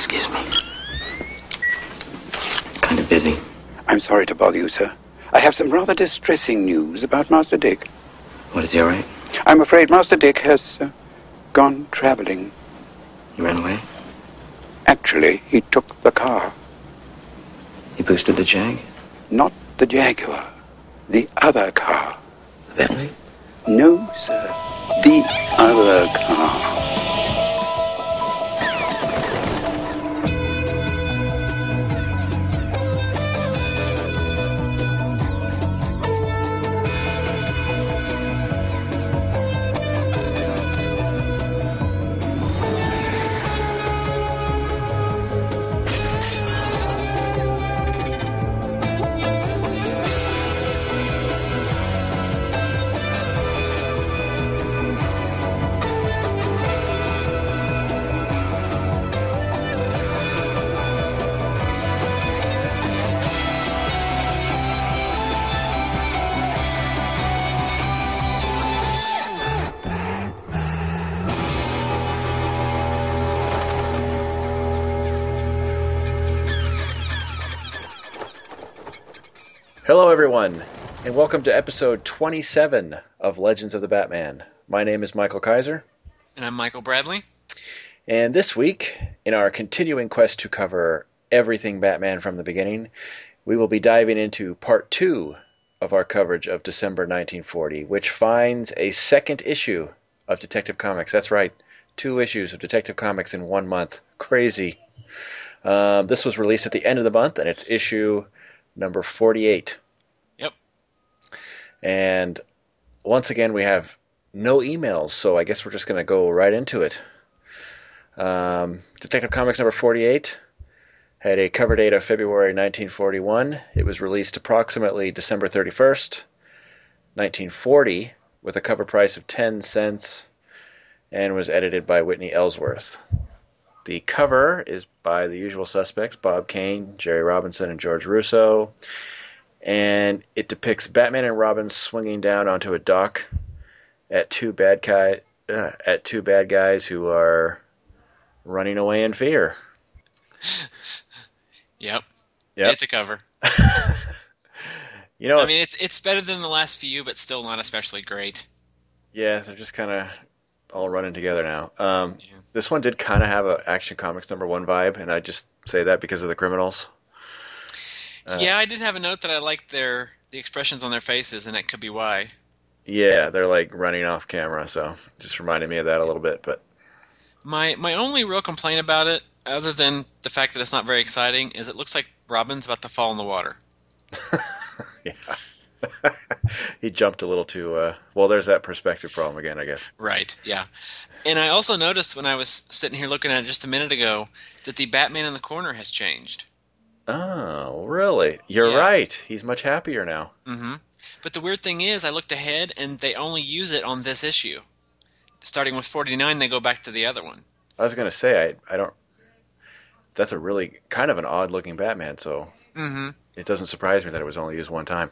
Excuse me. Kind of busy. I'm sorry to bother you, sir. I have some rather distressing news about Master Dick. What is he all right? I'm afraid Master Dick has uh, gone traveling. He ran away? Actually, he took the car. He boosted the Jag? Not the Jaguar. The other car. The Bentley? No, sir. The other car. Everyone, and welcome to episode 27 of Legends of the Batman. My name is Michael Kaiser, And I'm Michael Bradley. and this week, in our continuing quest to cover everything Batman from the beginning, we will be diving into part two of our coverage of December 1940, which finds a second issue of Detective Comics. That's right, two issues of Detective Comics in one month. Crazy. Um, this was released at the end of the month, and it's issue number 48. And once again, we have no emails, so I guess we're just going to go right into it. Um, Detective Comics number 48 had a cover date of February 1941. It was released approximately December 31st, 1940, with a cover price of 10 cents, and was edited by Whitney Ellsworth. The cover is by the usual suspects Bob Kane, Jerry Robinson, and George Russo. And it depicts Batman and Robin swinging down onto a dock at two bad guy, uh, at two bad guys who are running away in fear. Yep. Yep. It's a cover. You know, I mean, it's it's better than the last few, but still not especially great. yeah, they're just kind of all running together now. Um, Yeah. This one did kind of have a Action Comics number one vibe, and I just say that because of the criminals. Uh, yeah, I did have a note that I liked their the expressions on their faces, and that could be why. Yeah, they're like running off camera, so just reminded me of that a little bit. But My my only real complaint about it, other than the fact that it's not very exciting, is it looks like Robin's about to fall in the water. yeah, he jumped a little too. Uh, well, there's that perspective problem again, I guess. Right. Yeah. And I also noticed when I was sitting here looking at it just a minute ago that the Batman in the corner has changed. Oh, really? You're Yeah. right. He's much happier now. hmm But the weird thing is, I looked ahead and they only use it on this issue. Starting with 49, they go back to the other one. I was gonna say I I don't. That's a really kind of an odd looking Batman, so Mm-hmm. it doesn't surprise me that it was only used one time.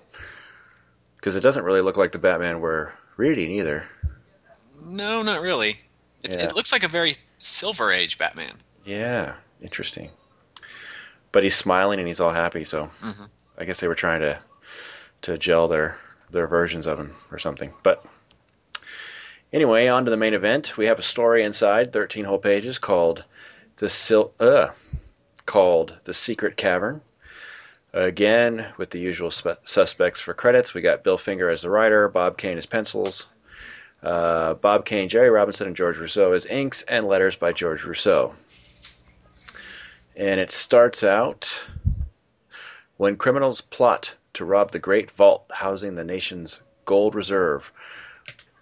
Because it doesn't really look like the Batman we're reading either. No, not really. It, Yeah. it looks like a very Silver Age Batman. Yeah, interesting. But he's smiling and he's all happy, so Mhm. I guess they were trying to to gel their their versions of him or something. But anyway, on to the main event. We have a story inside, 13 whole pages, called the Sil- uh, called the Secret Cavern. Again, with the usual spe- suspects for credits, we got Bill Finger as the writer, Bob Kane as pencils, uh, Bob Kane, Jerry Robinson, and George Rousseau as inks, and letters by George Rousseau. And it starts out when criminals plot to rob the great vault housing the nation's gold reserve.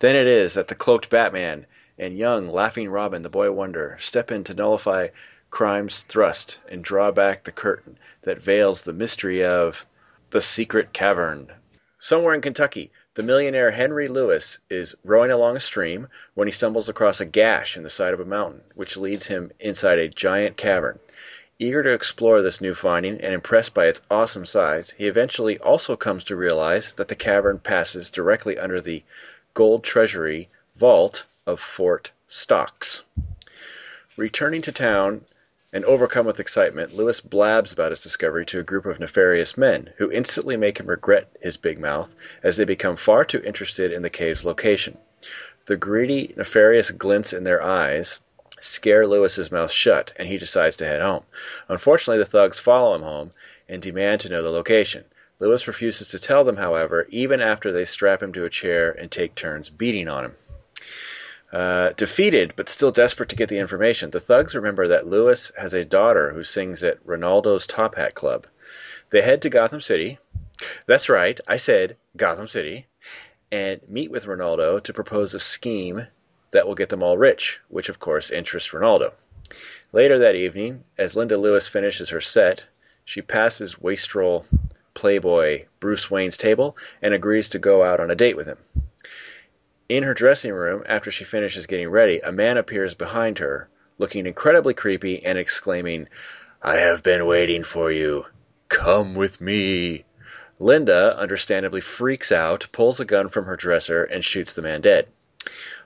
Then it is that the cloaked Batman and young laughing Robin, the boy wonder, step in to nullify crime's thrust and draw back the curtain that veils the mystery of the secret cavern. Somewhere in Kentucky, the millionaire Henry Lewis is rowing along a stream when he stumbles across a gash in the side of a mountain, which leads him inside a giant cavern. Eager to explore this new finding and impressed by its awesome size, he eventually also comes to realize that the cavern passes directly under the gold treasury vault of Fort Stocks. Returning to town, and overcome with excitement, Lewis blabs about his discovery to a group of nefarious men, who instantly make him regret his big mouth as they become far too interested in the cave's location. The greedy, nefarious glints in their eyes scare Lewis's mouth shut, and he decides to head home. Unfortunately, the thugs follow him home and demand to know the location. Lewis refuses to tell them, however, even after they strap him to a chair and take turns beating on him. Uh, defeated, but still desperate to get the information, the thugs remember that Lewis has a daughter who sings at Ronaldo's Top Hat Club. They head to Gotham City. That's right, I said Gotham City. And meet with Ronaldo to propose a scheme that will get them all rich, which of course interests Ronaldo. Later that evening, as Linda Lewis finishes her set, she passes wastrel playboy Bruce Wayne's table and agrees to go out on a date with him. In her dressing room, after she finishes getting ready, a man appears behind her, looking incredibly creepy and exclaiming, I have been waiting for you. Come with me. Linda, understandably, freaks out, pulls a gun from her dresser, and shoots the man dead.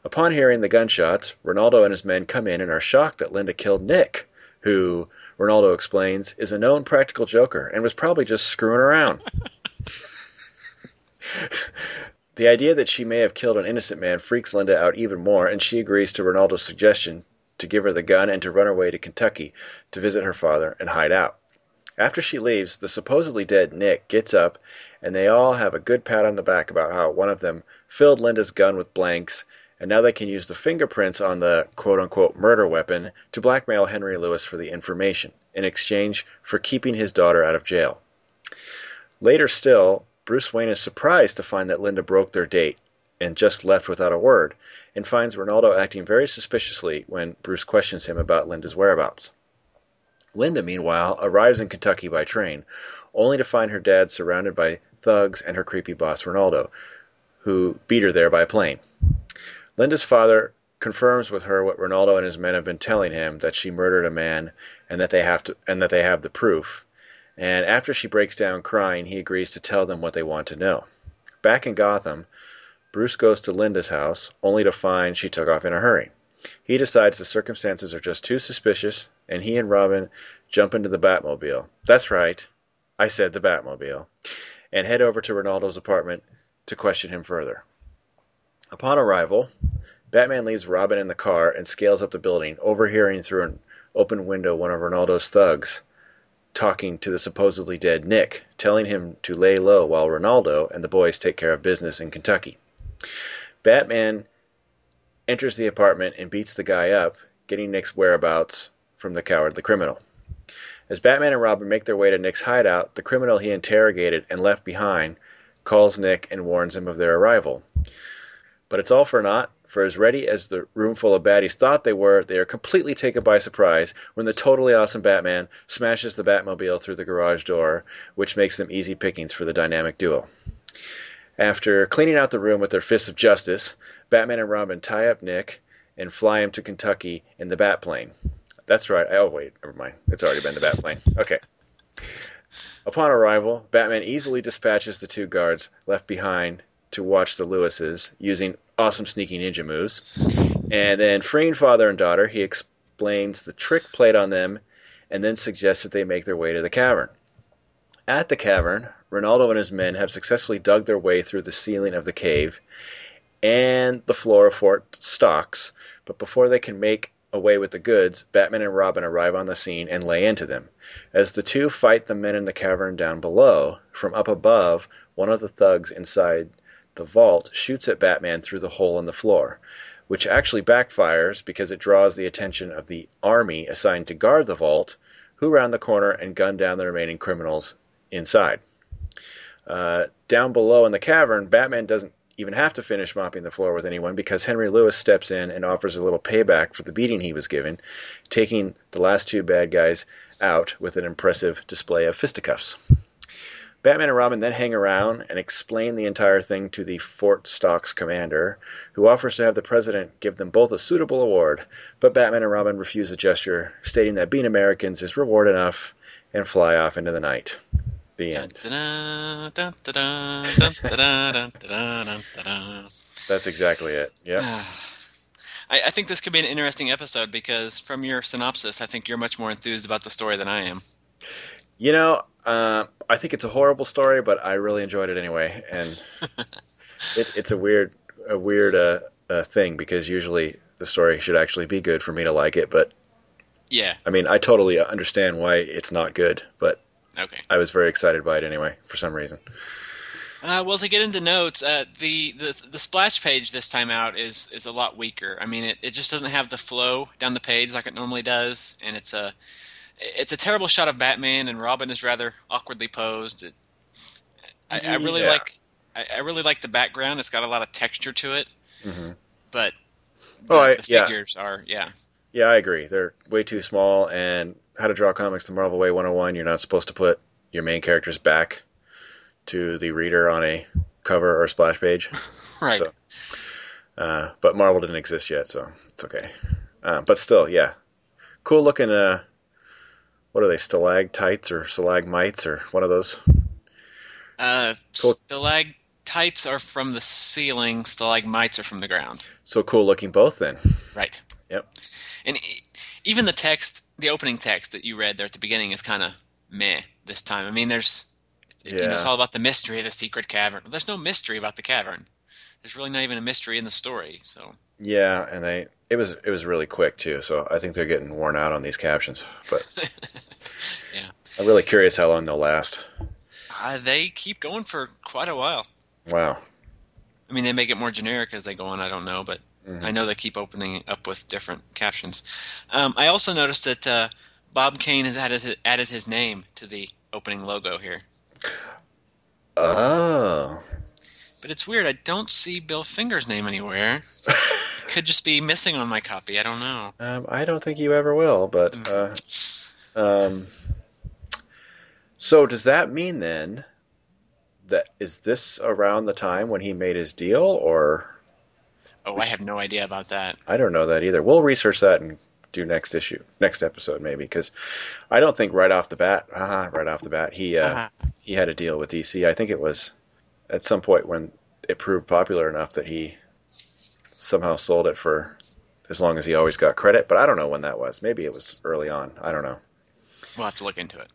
Upon hearing the gunshots, Ronaldo and his men come in and are shocked that Linda killed Nick, who, Ronaldo explains, is a known practical joker and was probably just screwing around. the idea that she may have killed an innocent man freaks Linda out even more, and she agrees to Ronaldo's suggestion to give her the gun and to run away to Kentucky to visit her father and hide out. After she leaves, the supposedly dead Nick gets up, and they all have a good pat on the back about how one of them filled Linda's gun with blanks, and now they can use the fingerprints on the quote unquote murder weapon to blackmail Henry Lewis for the information in exchange for keeping his daughter out of jail. Later still, Bruce Wayne is surprised to find that Linda broke their date and just left without a word, and finds Ronaldo acting very suspiciously when Bruce questions him about Linda's whereabouts. Linda, meanwhile, arrives in Kentucky by train, only to find her dad surrounded by thugs and her creepy boss Ronaldo, who beat her there by plane. Linda's father confirms with her what Ronaldo and his men have been telling him that she murdered a man and that they have to and that they have the proof. And after she breaks down crying, he agrees to tell them what they want to know. Back in Gotham, Bruce goes to Linda's house only to find she took off in a hurry. He decides the circumstances are just too suspicious, and he and Robin jump into the Batmobile. That's right, I said the Batmobile, and head over to Ronaldo's apartment to question him further. Upon arrival, Batman leaves Robin in the car and scales up the building, overhearing through an open window one of Ronaldo's thugs talking to the supposedly dead Nick, telling him to lay low while Ronaldo and the boys take care of business in Kentucky. Batman enters the apartment and beats the guy up, getting Nick's whereabouts from the cowardly criminal. As Batman and Robin make their way to Nick's hideout, the criminal he interrogated and left behind calls Nick and warns him of their arrival. But it's all for naught, for as ready as the room full of baddies thought they were, they are completely taken by surprise when the totally awesome Batman smashes the Batmobile through the garage door, which makes them easy pickings for the dynamic duo. After cleaning out the room with their fists of justice, Batman and Robin tie up Nick and fly him to Kentucky in the Batplane. That's right. Oh, wait, never mind. It's already been the Batplane. Okay. Upon arrival, Batman easily dispatches the two guards left behind to watch the Lewises using awesome sneaky ninja moves. And then, freeing father and daughter, he explains the trick played on them and then suggests that they make their way to the cavern. At the cavern, Ronaldo and his men have successfully dug their way through the ceiling of the cave and the floor of Fort Stocks, but before they can make away with the goods, Batman and Robin arrive on the scene and lay into them. As the two fight the men in the cavern down below, from up above, one of the thugs inside the vault shoots at Batman through the hole in the floor, which actually backfires because it draws the attention of the army assigned to guard the vault, who round the corner and gun down the remaining criminals inside. Uh, down below in the cavern, Batman doesn't even have to finish mopping the floor with anyone because Henry Lewis steps in and offers a little payback for the beating he was given, taking the last two bad guys out with an impressive display of fisticuffs. Batman and Robin then hang around and explain the entire thing to the Fort Stocks commander, who offers to have the president give them both a suitable award, but Batman and Robin refuse the gesture, stating that being Americans is reward enough, and fly off into the night. The end. That's exactly it. Yep. I, I think this could be an interesting episode because from your synopsis, I think you're much more enthused about the story than I am. You know, uh, I think it's a horrible story, but I really enjoyed it anyway, and it, it's a weird, a weird uh, uh, thing because usually the story should actually be good for me to like it, but Yeah. I mean, I totally understand why it's not good, but Okay. I was very excited by it anyway for some reason. Uh, well, to get into notes, uh, the, the the splash page this time out is is a lot weaker. I mean, it, it just doesn't have the flow down the page like it normally does, and it's a it's a terrible shot of Batman, and Robin is rather awkwardly posed. It, I, I really Yeah. like I, I really like the background. It's got a lot of texture to it, hmm but the, Oh, I- the yeah. figures are yeah Yeah, I agree. They're way too small, and How to Draw Comics the Marvel Way 101, you're not supposed to put your main character's back to the reader on a cover or splash page. right. So, uh, but Marvel didn't exist yet, so it's okay. Uh, but still, yeah, cool looking. Uh, what are they? Stalactites or stalagmites or one of those? Uh, Cool. stalactites are from the ceiling. Stalagmites are from the ground. So cool looking both then. Right. Yep. And even the text, the opening text that you read there at the beginning is kind of meh this time. I mean, there's, it, you know, Yeah. it's all about the mystery of the secret cavern. There's no mystery about the cavern. There's really not even a mystery in the story. So, Yeah, and they it was it was really quick too. So I think they're getting worn out on these captions. But Yeah. I'm really curious how long they'll last. uh, they keep going for quite a while. Wow. I mean, they make it more generic as they go on. I don't know, but Mhm. I know they keep opening up with different captions. Um, I also noticed that uh, Bob Kane has added added his name to the opening logo here. Oh. But it's weird. I don't see Bill Finger's name anywhere. Could just be missing on my copy. I don't know. Um, I don't think you ever will, but uh, um, so does that mean then that is this around the time when he made his deal, or Oh, I have no idea about that. I don't know that either. We'll research that and do next issue, next episode maybe, because I don't think right off the bat, haha, right off the bat, he uh, Uh-huh. he had a deal with DC. I think it was at some point when it proved popular enough that he somehow sold it for as long as he always got credit. But I don't know when that was. Maybe it was early on. I don't know. We'll have to look into it.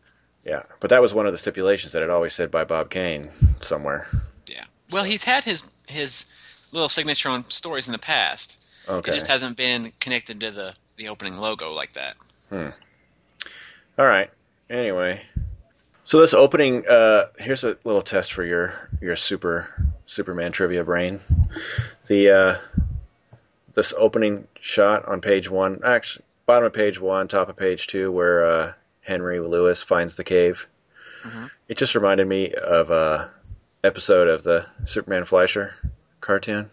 Yeah, but that was one of the stipulations that it always said by Bob Kane somewhere. Yeah. Well, he's had his his little signature on stories in the past. Okay. It just hasn't been connected to the the opening logo like that. Hmm. All right. Anyway, so this opening, uh, here's a little test for your your super Superman trivia brain. The uh, this opening shot on page one, actually bottom of page one, top of page two, where uh, Henry Lewis finds the cave. Mhm. It just reminded me of a episode of the Superman Fleischer cartoon.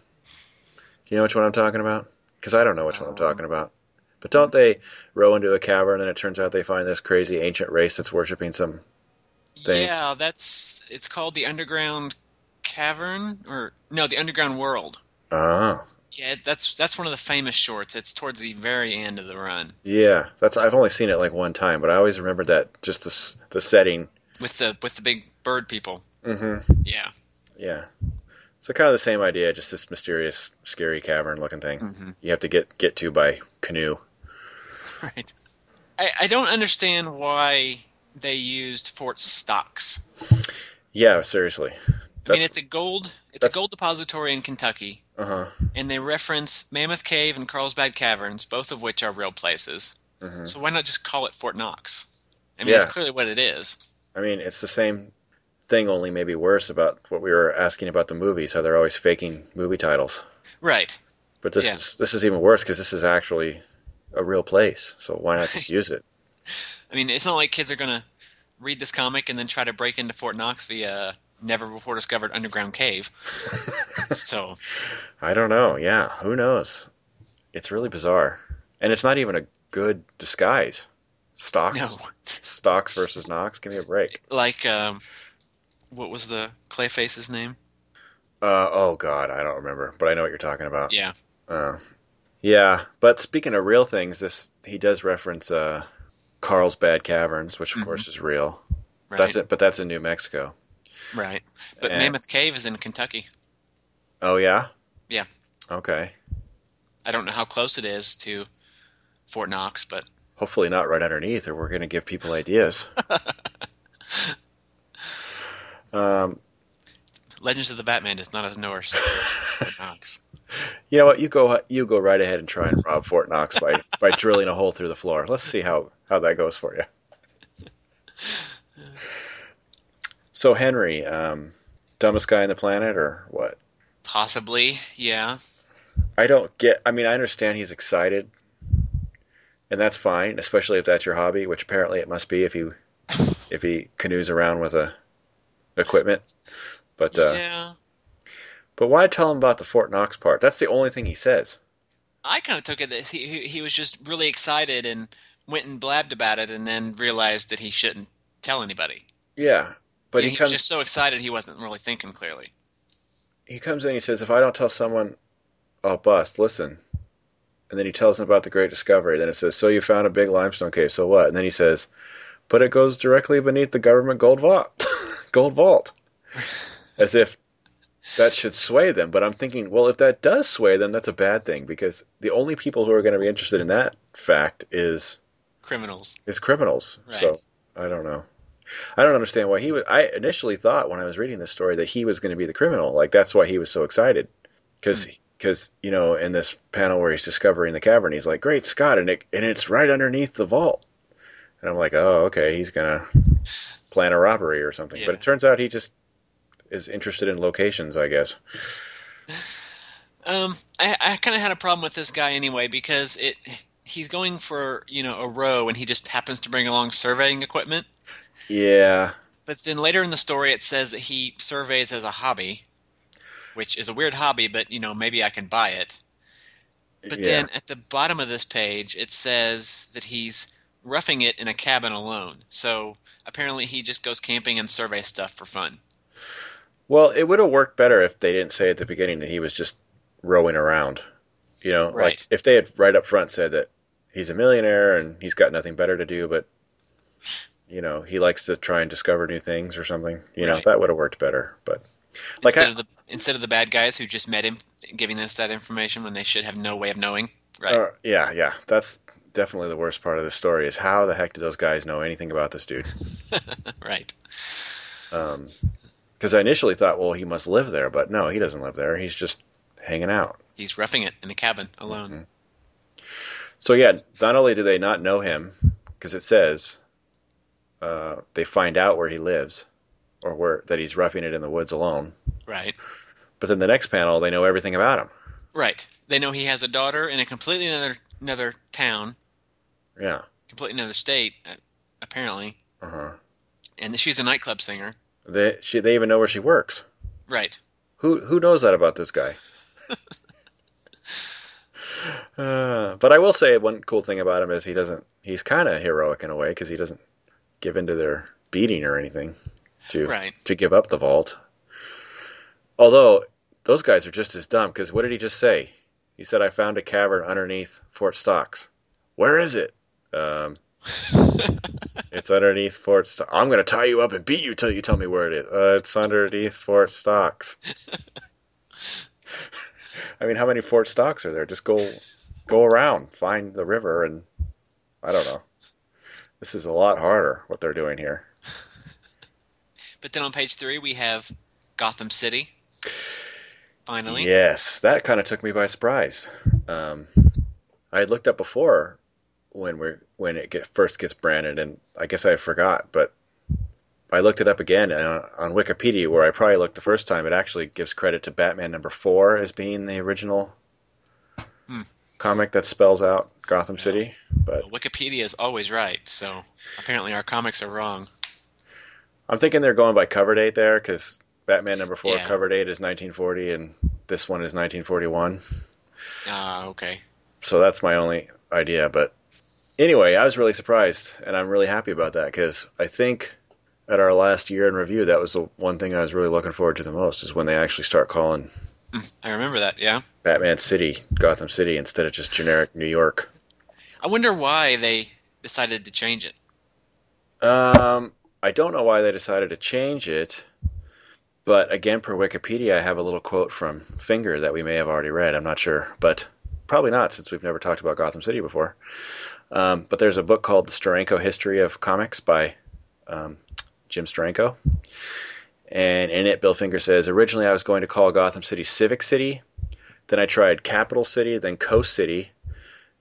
You know which one I'm talking about? Because I don't know which one I'm talking about. But don't they row into a cavern and it turns out they find this crazy ancient race that's worshiping some? Thing. Yeah, that's it's called the Underground Cavern or no, the Underground World. Oh, Yeah, that's that's one of the famous shorts. It's towards the very end of the run yeah. That's I've only seen it like one time, but I always remembered that just the the setting. with the with the big bird people. Mm-hmm. Yeah. Yeah. So kind of the same idea, just this mysterious, scary cavern looking thing. hmm You have to get get to by canoe. Right. I, I don't understand why they used Fort Stocks. Yeah, seriously. I mean, it's a gold it's a gold depository in Kentucky, uh huh. and they reference Mammoth Cave and Carlsbad Caverns, both of which are real places. hmm So why not just call it Fort Knox? I mean, Yeah. that's clearly what it is. I mean, it's the same thing, only maybe worse about what we were asking about the movies. How they're always faking movie titles. Right. But this Yeah. is this is even worse because this is actually a real place. So why not just use it? I mean, it's not like kids are gonna read this comic and then try to break into Fort Knox via never before discovered underground cave. so I don't know. Yeah, who knows? It's really bizarre, and it's not even a good disguise. Stocks, no, stocks versus Knox. Give me a break. like um, what was the Clayface's name? Uh, oh God, I don't remember, but I know what you're talking about. Yeah. Uh, yeah, but speaking of real things, this he does reference uh, Carlsbad Caverns, which of Mhm. course is real. Right. That's it, but that's in New Mexico. Right. But And- Mammoth Cave is in Kentucky. Oh yeah. Yeah. Okay. I don't know how close it is to Fort Knox, but Hopefully not right underneath, or we're going to give people ideas. um, Legends of the Batman is not as Norse. Fort Knox. you know what? You go. You go right ahead and try and rob Fort Knox by by drilling a hole through the floor. Let's see how how that goes for you. So Henry, um, dumbest guy on the planet, or what? Possibly, yeah. I don't get. I mean, I understand he's excited, and that's fine, especially if that's your hobby, which apparently it must be if he if he canoes around with a equipment. But uh, yeah. but why tell him about the Fort Knox part? That's the only thing he says. I kind of took it that he he he was just really excited and went and blabbed about it, and then realized that he shouldn't tell anybody. Yeah, but he he comes was just so excited he wasn't really thinking clearly. he comes in. and He says, "If I don't tell someone, I'll bust. Listen." And then he tells them about the great discovery. Then it says, "So you found a big limestone cave. So what?" And then he says, "But it goes directly beneath the government gold vault, gold vault." As if that should sway them. But I'm thinking, well, if that does sway them, that's a bad thing because the only people who are going to be interested in that fact is Criminals. is criminals. Right. So I don't know. I don't understand why he was. I initially thought when I was reading this story that he was going to be the criminal. Like that's why he was so excited, because because you know in this panel where he's discovering the cavern, he's like, "Great Scott!" and it and it's right underneath the vault. And I'm like, "Oh, okay, he's gonna plan a robbery or something." But it turns out he just is interested in locations, I guess. Um, I, I kind of had a problem with this guy anyway because it he's going for you know a row and he just happens to bring along surveying equipment. Yeah, But then later in the story, it says that he surveys as a hobby, which is a weird hobby, but you know maybe I can buy it. But yeah. then at the bottom of this page, it says that he's roughing it in a cabin alone. So apparently, he just goes camping and surveys stuff for fun. Well, it would have worked better if they didn't say at the beginning that he was just rowing around. You know, like if they had right up front said that he's a millionaire and he's got nothing better to do, but you know he likes to try and discover new things or something. You know, Right. that would have worked better. But like, instead I, of the instead of the bad guys who just met him, giving us that information when they should have no way of knowing. Right. uh, yeah, yeah, that's definitely the worst part of the story is how the heck do those guys know anything about this dude? right. Um, Because I initially thought, well, he must live there, but no, he doesn't live there. He's just hanging out. He's roughing it in the cabin alone. So yeah, not only do they not know him, because it says uh, they find out where he lives, or where that he's roughing it in the woods alone. Right. But then the next panel, they know everything about him. Right. They know he has a daughter in a completely another another town, Yeah. completely another state, uh, apparently, Uh huh. and she's a nightclub singer. They she they even know where she works. Right. Who who knows that about this guy? uh, but I will say one cool thing about him is he doesn't. He's kind of heroic in a way because he doesn't give in to their beating or anything to Right. to give up the vault. Although those guys are just as dumb because what did he just say? He said, "I found a cavern underneath Fort Stocks." Where is it? Um, it's underneath Fort Stocks. I'm going to tie you up and beat you till you tell me where it is. Uh, it's underneath Fort Stocks. I mean, how many Fort Stocks are there? Just go, go around, find the river, and I don't know. This is a lot harder what they're doing here. But then on page three we have Gotham City. Finally. Yes, that kind of took me by surprise. Um, I had looked up before when we when it get, first gets branded, and I guess I forgot, but I looked it up again on, on Wikipedia, where I probably looked the first time. It actually gives credit to Batman number four as being the original Hmm. comic that spells out Gotham City. But Well, Wikipedia is always right, so apparently our comics are wrong. I'm thinking they're going by cover date there because Batman number four Yeah. cover date is 1940, and this one is 1941. Ah, okay. So that's my only idea. But anyway, I was really surprised, and I'm really happy about that because I think at our last year in review, that was the one thing I was really looking forward to the most is when they actually start calling I remember that. Yeah. Batman City Gotham City instead of just generic New York. I wonder why they decided to change it. Um, I don't know why they decided to change it, but again, per Wikipedia, I have a little quote from Finger that we may have already read. I'm not sure, but Probably not, since we've never talked about Gotham City before. Um, but there's a book called The Steranko History of Comics by um, Jim Steranko. And in it, Bill Finger says, Originally, I was going to call Gotham City Civic City. Then I tried Capital City, then Coast City.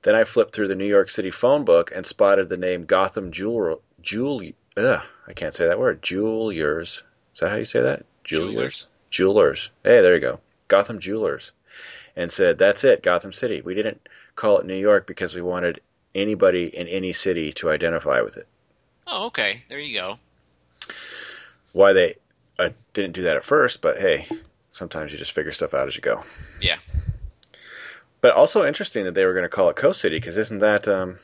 Then I flipped through the New York City phone book and spotted the name Gotham Jewel. Jewel ugh, I can't say that word. Jewelers. Is that how you say that? Jewelers. Jewelers. Hey, there you go. Gotham Jewelers. And said, that's it, Gotham City. We didn't call it New York because we wanted anybody in any city to identify with it. Oh, okay. There you go. Why they uh, didn't do that at first, but hey, sometimes you just figure stuff out as you go. Yeah. But also interesting that they were going to call it Coast City because isn't that um,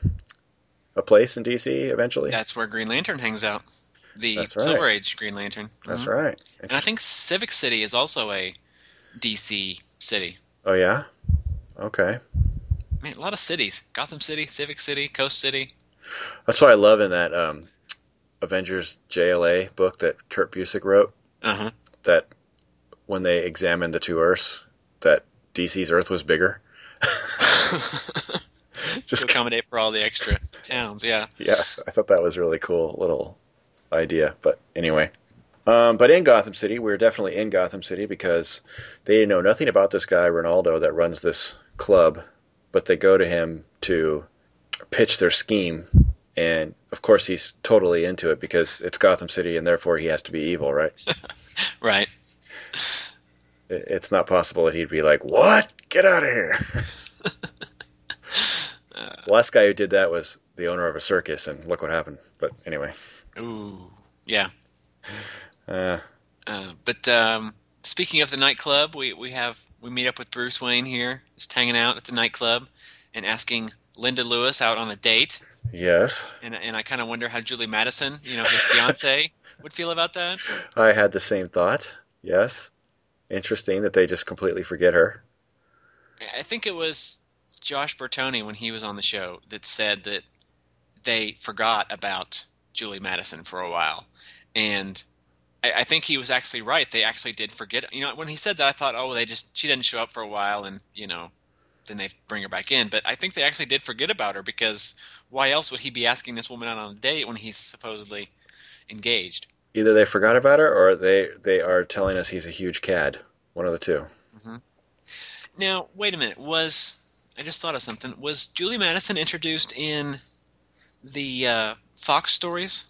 a place in DC eventually? That's where Green Lantern hangs out. The That's right. Silver Age Green Lantern. That's Mhm. right. And I think Civic City is also a DC city. Oh yeah. Okay. I mean, a lot of cities: Gotham City, Civic City, Coast City. That's what I love in that um, Avengers JLA book that Kurt Busiek wrote. Uh huh. That when they examined the two Earths, that DC's Earth was bigger. to Just accommodate for all the extra towns. Yeah. yeah, I thought that was a really cool little idea. But anyway, um, but in Gotham City, we're definitely in Gotham City because they know nothing about this guy Ronaldo that runs this club, but they go to him to pitch their scheme, and of course he's totally into it because it's Gotham City, and therefore he has to be evil, right? Right. It's not possible that he'd be like, "What? Get out of here!" the last guy who did that was the owner of a circus, and look what happened. But anyway, Ooh. Yeah. uh, Uh, but um, speaking of the nightclub, we, we have we meet up with Bruce Wayne here, just hanging out at the nightclub, and asking Linda Lewis out on a date. Yes, And and I kind of wonder how Julie Madison, you know, his fiance, would feel about that. I had the same thought. Yes, interesting that they just completely forget her. I think it was Josh Bertoni when he was on the show that said that they forgot about Julie Madison for a while, and I, I think he was actually right. They actually did forget. You know, when he said that, I thought, oh, they just she didn't show up for a while, and you know, then they bring her back in. But I think they actually did forget about her because why else would he be asking this woman out on a date when he's supposedly engaged? Either they forgot about her, or they they are telling us he's a huge cad. One of the two. Now, wait a minute. Was I just thought of something? Was Julie Madison introduced in the uh, Fox stories?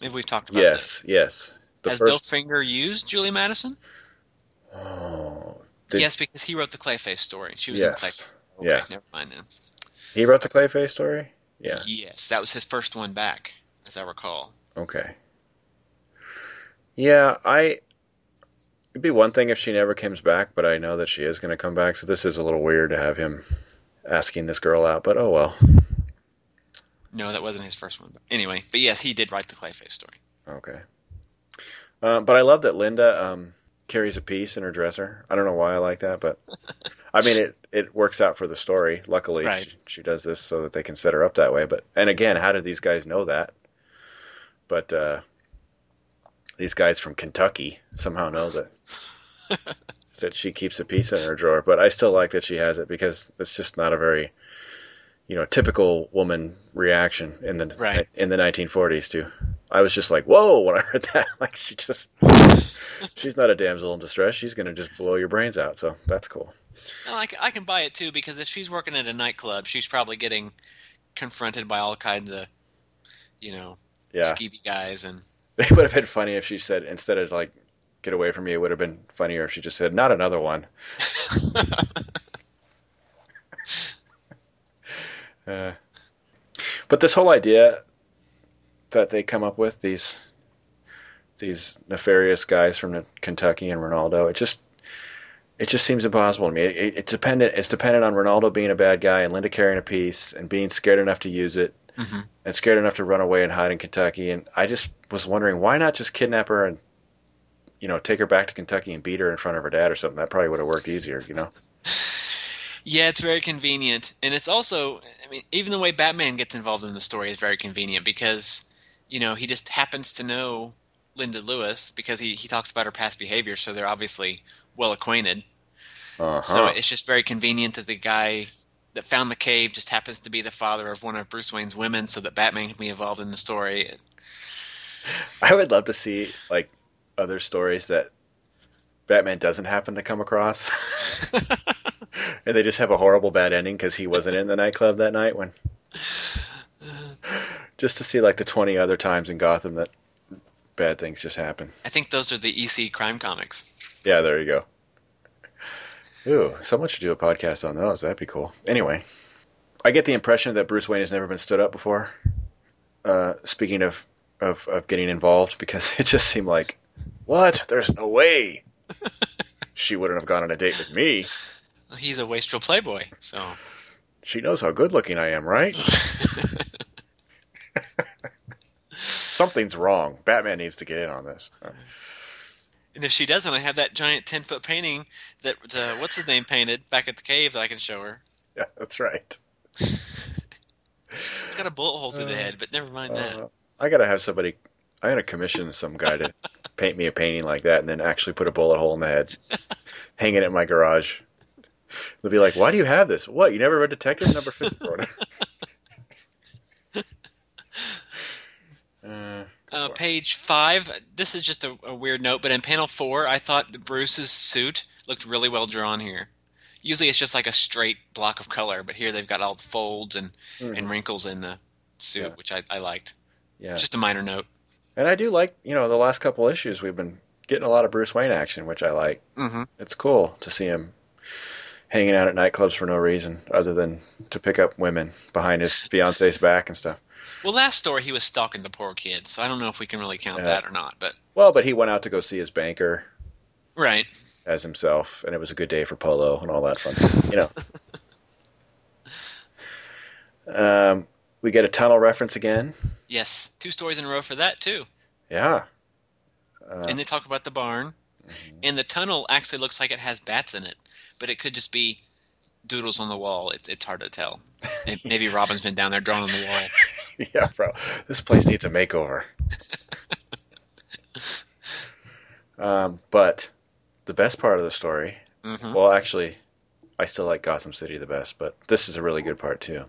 Maybe we've talked about yes, yes. The Has Bill. Finger used Julie Madison? Oh, did- yes, because he wrote the Clayface story. She was in yes. Clayface. Okay, Yeah. never mind then. He wrote the Clayface story. Yeah. Yes, that was his first one back, as I recall. Okay. Yeah, I. It'd be one thing if she never comes back, but I know that she is going to come back, so this is a little weird to have him asking this girl out. But oh well. No, that wasn't his first one. But anyway, but yes, he did write the Clayface story. Okay. Uh, but I love that Linda um, carries a piece in her dresser. I don't know why I like that, but I mean it. It works out for the story. Luckily, Right. she, she does this so that they can set her up that way. But and again, how did these guys know that? But uh, these guys from Kentucky somehow know that that she keeps a piece in her drawer. But I still like that she has it because it's just not a very you know typical woman reaction in the Right. in the 1940s too. I was just like, whoa, when I heard that. Like, she just, she's not a damsel in distress. She's going to just blow your brains out. So that's cool. I I, I can buy it too because if she's working at a nightclub, she's probably getting confronted by all kinds of, you know, Yeah. skeevy guys and It would have been funny if she said, instead of like, get away from me, it would have been funnier if she just said, not another one. Uh, but this whole idea that they come up with, these, these nefarious guys from Kentucky and Ronaldo, it just, it just seems impossible to me. It, it, it's dependent. It's dependent on Ronaldo being a bad guy and Linda carrying a piece and being scared enough to use it Mhm. and scared enough to run away and hide in Kentucky. And I just was wondering why not just kidnap her and you know take her back to Kentucky and beat her in front of her dad or something. That probably would have worked easier. You know. Yeah, it's very convenient, and it's also, I mean, even the way Batman gets involved in the story is very convenient because, you know, he just happens to know Linda Lewis because he he talks about her past behavior, so they're obviously well acquainted. Uh-huh. So it's just very convenient that the guy that found the cave just happens to be the father of one of Bruce Wayne's women, so that Batman can be involved in the story. I would love to see like other stories that Batman doesn't happen to come across, and they just have a horrible bad ending because he wasn't in the nightclub that night when. Just to see like the twenty other times in Gotham that bad things just happen. I think those are the EC crime comics. Yeah, there you go. Ooh, someone should do a podcast on those. That'd be cool. Anyway, I get the impression that Bruce Wayne has never been stood up before. Uh, speaking of, of of getting involved, because it just seemed like, what? There's no way she wouldn't have gone on a date with me. He's a wastrel playboy, so She knows how good looking I am, right? Something's wrong. Batman needs to get in on this. And if she doesn't, I have that giant ten foot painting that uh, what's his name painted back at the cave that I can show her. Yeah, that's right. It's got a bullet hole through the head, but never mind that. Uh, I gotta have somebody. I gotta commission some guy to paint me a painting like that, and then actually put a bullet hole in the head, hang it in my garage. They'll be like, "Why do you have this? What? You never read Detective Number 54? uh, Uh, page five. This is just a, a weird note, but in panel four, I thought Bruce's suit looked really well drawn here. Usually, it's just like a straight block of color, but here they've got all the folds and, and wrinkles in the suit, Mm-hmm. Yeah. which I, I liked. yeah, Just a minor note. and I do like you know the last couple issues we've been getting a lot of Bruce Wayne action, which I like. Mm-hmm. It's cool to see him hanging out at nightclubs for no reason other than to pick up women behind his fiance's back and stuff. Well, last story he was stalking the poor kids, so I don't know if we can really count Yeah. that or not. But Well, but he went out to go see his banker right, as himself, and it was a good day for polo and all that fun stuff, you know. um, we get a tunnel reference again. yes, two stories in a row for that too. Yeah. Uh, and they talk about the barn, Mm-hmm. and the tunnel actually looks like it has bats in it, but it could just be doodles on the wall. It's it's hard to tell. Maybe Robin's been down there drawing on the wall. yeah, bro. This place needs a makeover. um, but the best part of the story, hmm well, actually, I still like Gotham City the best, but this is a really good part too.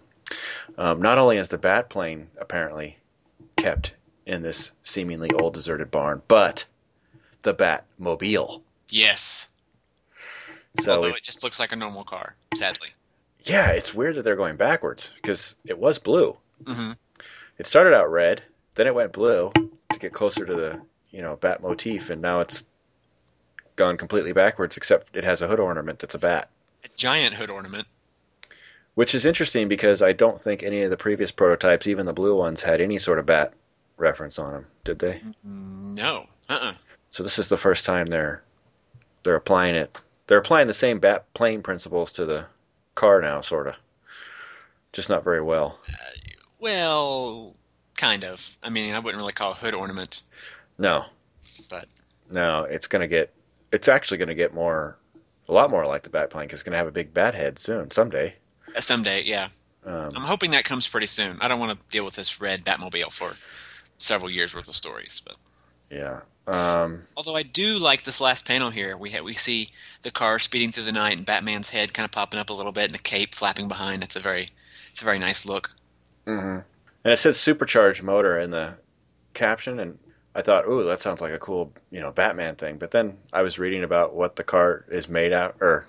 Um, not only is the bat plane apparently kept in this seemingly old deserted barn, but the Batmobile. Yes, So although it just looks like a normal car. Sadly. yeah, it's weird that they're going backwards because it was blue. hmm It started out red, then it went blue to get closer to the you know bat motif, and now it's gone completely backwards. Except it has a hood ornament that's a bat, A giant hood ornament. which is interesting because I don't think any of the previous prototypes, even the blue ones, had any sort of bat reference on them, did they? No. Uh-uh. So this is the first time they're they're applying it. They're applying the same bat plane principles to the car now, sort of. Just not very well. Well, kind of. I mean, I wouldn't really call it hood ornament. No, But- no, it's gonna get. It's actually gonna get more, a lot more like the bat plane because it's gonna have a big bat head soon, someday. Uh, Someday, yeah. Um, I'm hoping that comes pretty soon. I don't want to deal with this red Batmobile for several years worth of stories, but yeah. Um, although I do like this last panel here, we ha- we see the car speeding through the night and Batman's head kind of popping up a little bit and the cape flapping behind. It's a very it's a very nice look. mhm. And it says supercharged motor in the caption, and I thought, ooh, that sounds like a cool, you know, Batman thing. But then I was reading about what the car is made out or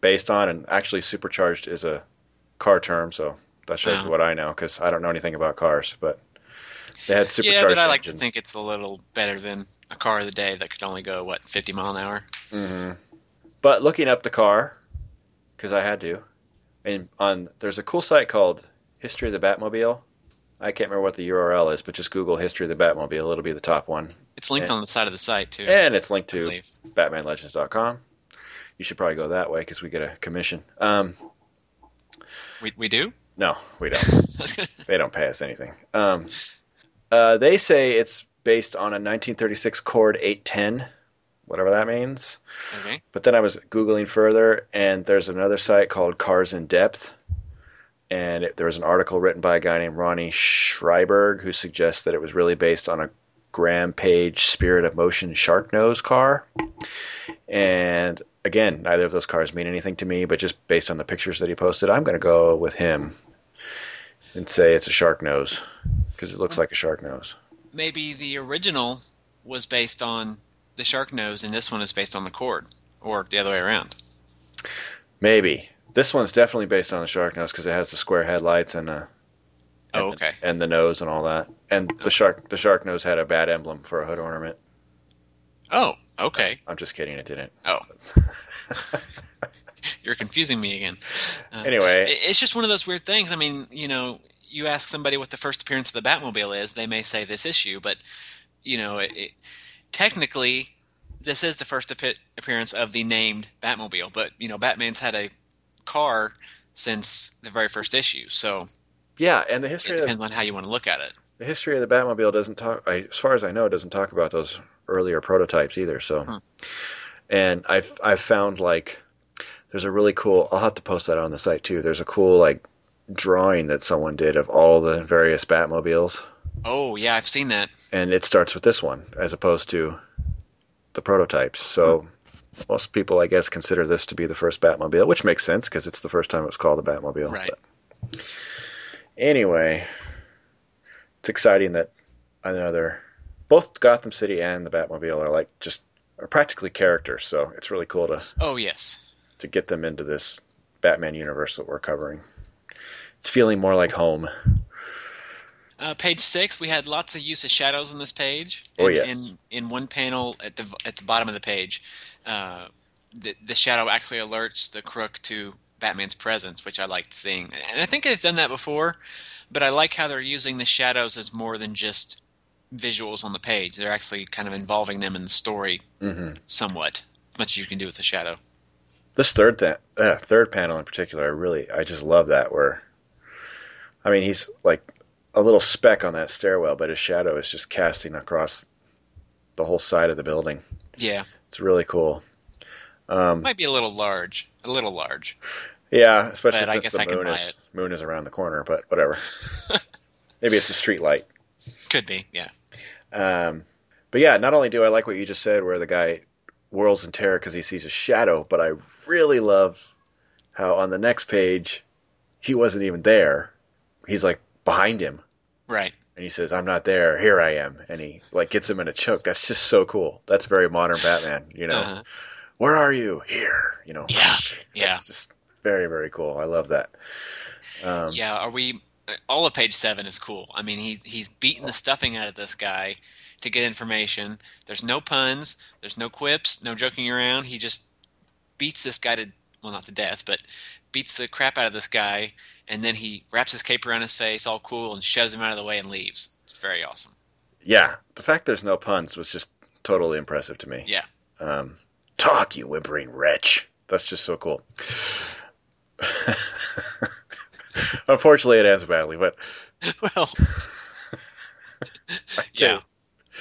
based on, and actually, supercharged is a car term, so that shows Wow. what I know because I don't know anything about cars. But they had supercharged yeah, but I like engines. to think it's a little better than a car of the day that could only go what 50 mile an hour. hmm But looking up the car, because I had to, and on there's a cool site called History of the Batmobile. I can't remember what the URL is, but just Google History of the Batmobile. It'll be the top one, It's linked Yeah. on the side of the site too. and it's linked to. BatmanLegends.com. You should probably go that way because we get a commission. Um, We we do. no, we don't. they don't pay us anything. Um, uh, they say it's based on a 1936 Cord 810, whatever that means. okay. But then I was Googling further, and there's another site called Cars in Depth. And it, there was an article written by a guy named Ronnie Schreiberg who suggests that it was really based on a Graham-Paige Spirit of Motion Shark Nose car. And again, neither of those cars mean anything to me, but just based on the pictures that he posted, I'm going to go with him and say it's a shark nose because it looks like a shark nose. Maybe the original was based on the shark nose, and this one is based on the Cord, or the other way around. Maybe this one's definitely based on the shark nose because it has the square headlights and uh Oh, and, okay. and the nose and all that. And the shark the shark nose had a bad emblem for a hood ornament. Oh, okay. I'm just kidding, it didn't. Oh, you're confusing me again. Uh, Anyway. it's just one of those weird things. I mean, you know, you ask somebody what the first appearance of the Batmobile is, they may say this issue, but you know, it, it, technically, this is the first api- appearance of the named Batmobile. But you know, Batman's had a car since the very first issue, so Yeah, and the it history of depends on how you want to look at it. the history of the Batmobile doesn't talk. I, as far as I know, doesn't talk about those earlier prototypes either. So, Hmm. and I've I've found like there's a really cool. I'll have to post that on the site too. There's a cool like drawing that someone did of all the various Batmobiles, Oh yeah, I've seen that. and it starts with this one as opposed to the prototypes. So. Hmm. Most people, I guess, consider this to be the first Batmobile, which makes sense because it's the first time it was called a Batmobile. Right. But anyway, it's exciting that another both Gotham City and the Batmobile are like just are practically characters, so it's really cool to Oh yes. To get them into this Batman universe that we're covering. It's feeling more like home. Uh, page six, we had lots of use of shadows on this page. Oh, In- yes. In, in one panel at the at the bottom of the page, uh, the the shadow actually alerts the crook to Batman's presence, which I liked seeing. And I think they've done that before, but I like how they're using the shadows as more than just visuals on the page. They're actually kind of involving them in the story hmm somewhat, as much as you can do with a shadow. This third th- uh, third panel in particular, I really I just love that where I mean he's like a little speck on that stairwell, but his shadow is just casting across the whole side of the building. Yeah, It's really cool. Um, might be a little large, a little large. yeah, especially But since the moon is moon is around the corner. But whatever. Maybe it's a street light. Could be, yeah. Um, but yeah, not only do I like what you just said, where the guy whirls in terror because he sees a shadow, but I really love how on the next page he wasn't even there. He's like behind him, Right. and he says, "I'm not there. Here I am," and he like gets him in a choke. That's just so cool. That's very modern Batman. You know, Uh-huh. where are you? Here. You know. Yeah, yeah. Just very very cool. I love that. Um, Yeah, are we? All of page seven is cool. I mean, he he's beating the stuffing out of this guy to get information. There's no puns, there's no quips, no joking around. He just beats this guy to well, not to death, but beats the crap out of this guy, and then he wraps his cape around his face, all cool, and shoves him out of the way and leaves. It's very awesome. yeah. The fact there's no puns was just totally impressive to me. Yeah. Um, Talk, you whimpering wretch. That's just so cool. Unfortunately, it ends badly, but well, yeah,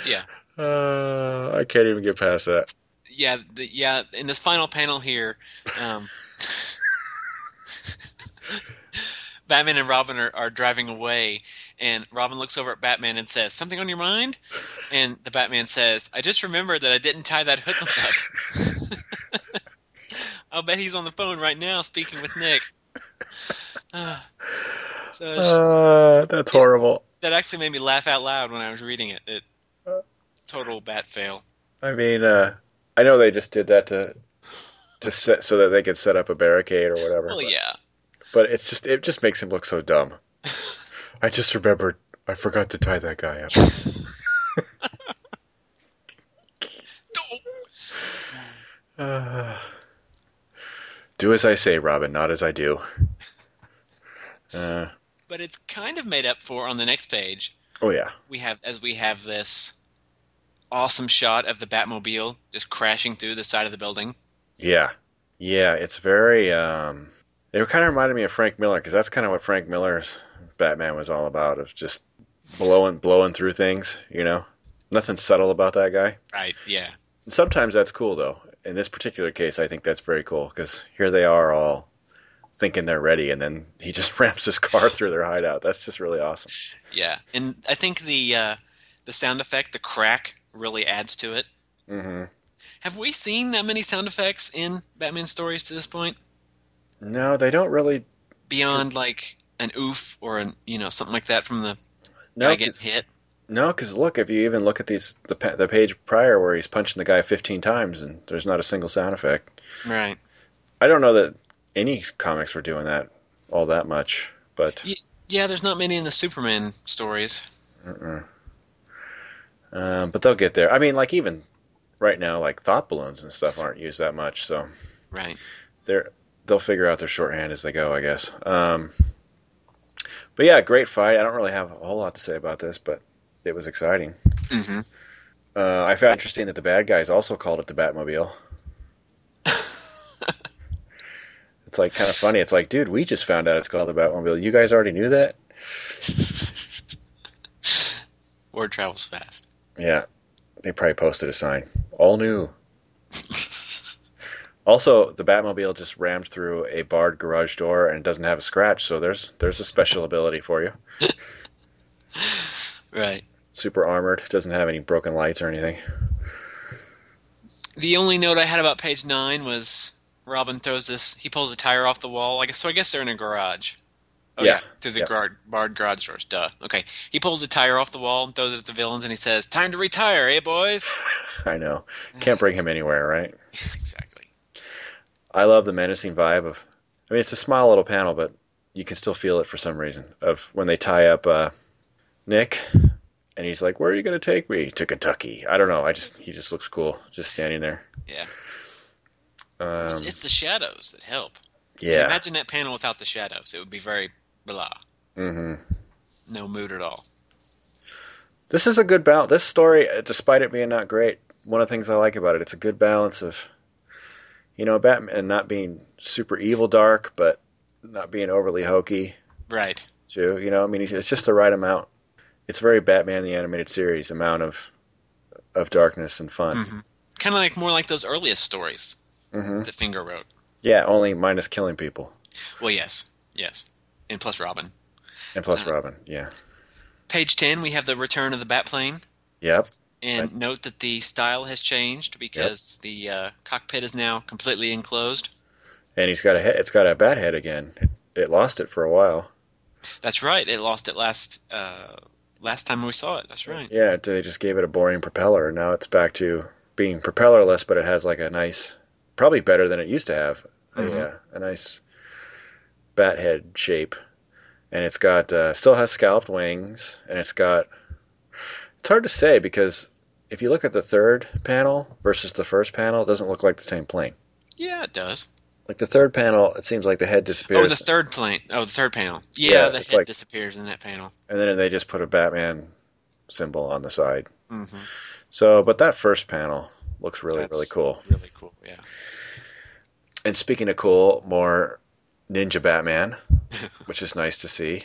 yeah. uh, I can't even get past that. Yeah, the, yeah. In this final panel here, um, Batman and Robin are, are driving away, and Robin looks over at Batman and says, "Something on your mind?" And the Batman says, "I just remembered that I didn't tie that hood up." I'll bet he's on the phone right now speaking with Nick. Uh, so Uh, that's horrible. that actually made me laugh out loud when I was reading it. It total bat fail. I mean, uh, I know they just did that to to set so that they could set up a barricade or whatever. Well, but, yeah. but it's just it just makes him look so dumb. I just remembered I forgot to tie that guy up. Uh, do as I say, Robin, not as I do. Uh, But it's kind of made up for on the next page. oh yeah, We have as we have this awesome shot of the Batmobile just crashing through the side of the building. yeah, yeah. It's very. Um, it kind of reminded me of Frank Miller because that's kind of what Frank Miller's Batman was all about. Of just blowing blowing through things. You know, nothing subtle about that guy. Right. Yeah. Sometimes that's cool though. In this particular case, I think that's very cool because here they are all thinking they're ready, and then he just ramps his car through their hideout. That's just really awesome. Yeah. And I think the uh, the sound effect, the crack, really adds to it. hmm Have we seen that many sound effects in Batman stories to this point? No, they don't really. Beyond Just- like an oof or an you know something like that from the No, guy getting hit. no, because look, if you even look at these the the page prior where he's punching the guy 15 times and there's not a single sound effect. Right. I don't know that any comics were doing that all that much, but Yeah, there's not many in the Superman stories. uh-uh. Um, but they'll get there. I mean, like even right now, like thought balloons and stuff aren't used that much, so Right. they're they'll figure out their shorthand as they go, I guess. Um, but yeah, great fight. I don't really have a whole lot to say about this, but it was exciting. Mm-hmm. Uh, I found interesting that the bad guys also called it the Batmobile. It's like kind of funny. It's like, dude, we just found out it's called the Batmobile. You guys already knew that? Word travels fast. Yeah. They probably posted a sign. All new. Also, the Batmobile just rammed through a barred garage door and doesn't have a scratch, so there's there's a special ability for you. Right. Super armored, doesn't have any broken lights or anything. The only note I had about page nine was Robin throws this. He pulls a tire off the wall. I guess so. I guess they're in a garage. Oh, Yeah. through the Yeah. guard, barred garage doors. Duh. Okay. He pulls a tire off the wall and throws it at the villains, and he says, "Time to retire, eh, boys?" I know. Can't bring him anywhere, right? exactly. I love the menacing vibe of. I mean, it's a small little panel, but you can still feel it for some reason. Of when they tie up uh, Nick, and he's like, "Where are you going to take me to Kentucky?" I don't know. I just he just looks cool, just standing there. Yeah. Um, It's, it's the shadows that help. yeah. Imagine that panel without the shadows. It would be very blah. hmm No mood at all. This is a good balance. This story, uh, despite it being not great, one of the things I like about it, it's a good balance of, you know, Batman not being super evil dark, but not being overly hokey. Right. too. You know, I mean, it's just the right amount. It's very Batman the animated series amount of of darkness and fun. hmm Kind of like more like those earliest stories hmm that Finger wrote. Yeah, only minus killing people Well, yes, yes, and plus Robin. and plus Uh, Robin. Yeah. Page ten, we have the return of the Batplane, Yep. and Right. note that the style has changed because the uh, cockpit is now completely enclosed. And he's got a head. It's got a bat head again. It, it lost it for a while. That's right. It lost it last uh, last time we saw it. That's right. Yeah, they just gave it a boring propeller. and Now it's back to being propellerless, but it has like a nice, probably better than it used to have. Mhm. A, uh, a nice bat head shape, and it's got uh, still has scalloped wings, and it's got. It's hard to say because if you look at the third panel versus the first panel, it doesn't look like the same plane. Yeah, it does. Like the third panel, it seems like the head disappears, Oh, the third plane. Oh, the third panel. Yeah, Yeah, the head like- disappears in that panel. and then they just put a Batman symbol on the side. Mm-hmm. So, but that first panel looks really, That's really cool. Really cool. Yeah. And speaking of cool, more Ninja Batman, which is nice to see.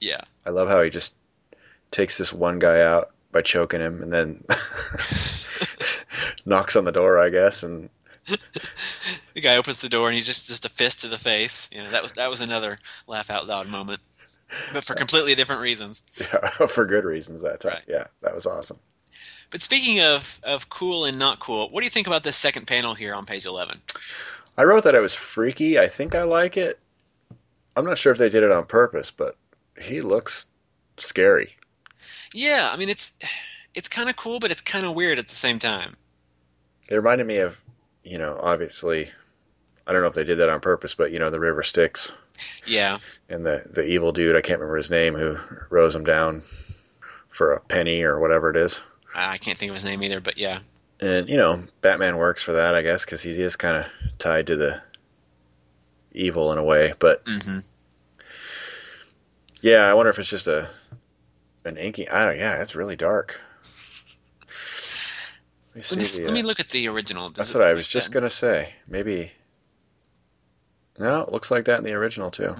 Yeah. I love how he just takes this one guy out by choking him and then knocks on the door, I guess, and the guy opens the door and he's just just a fist to the face. You know, that was that was another laugh out loud moment, but for completely different reasons. yeah, for good reasons that time. Right. Yeah, that was awesome. But speaking of of cool and not cool, what do you think about this second panel here on page eleven? I wrote that it was freaky. I think I like it. I'm not sure if they did it on purpose, but he looks scary. Yeah, I mean it's it's kind of cool, but it's kind of weird at the same time. It reminded me of, you know, obviously, I don't know if they did that on purpose, but you know, the River Styx Yeah, and the the evil dude. I can't remember his name who rose him down for a penny or whatever it is. I can't think of his name either, but yeah, And you know, Batman works for that, I guess, because he is kind of tied to the evil in a way. But hmm yeah, I wonder if it's just a an inking. I don't. Yeah, it's really dark. Let me see. let me the, let me uh, look at the original. Does that's what I was just gonna say. Maybe. No, it looks like that in the original too.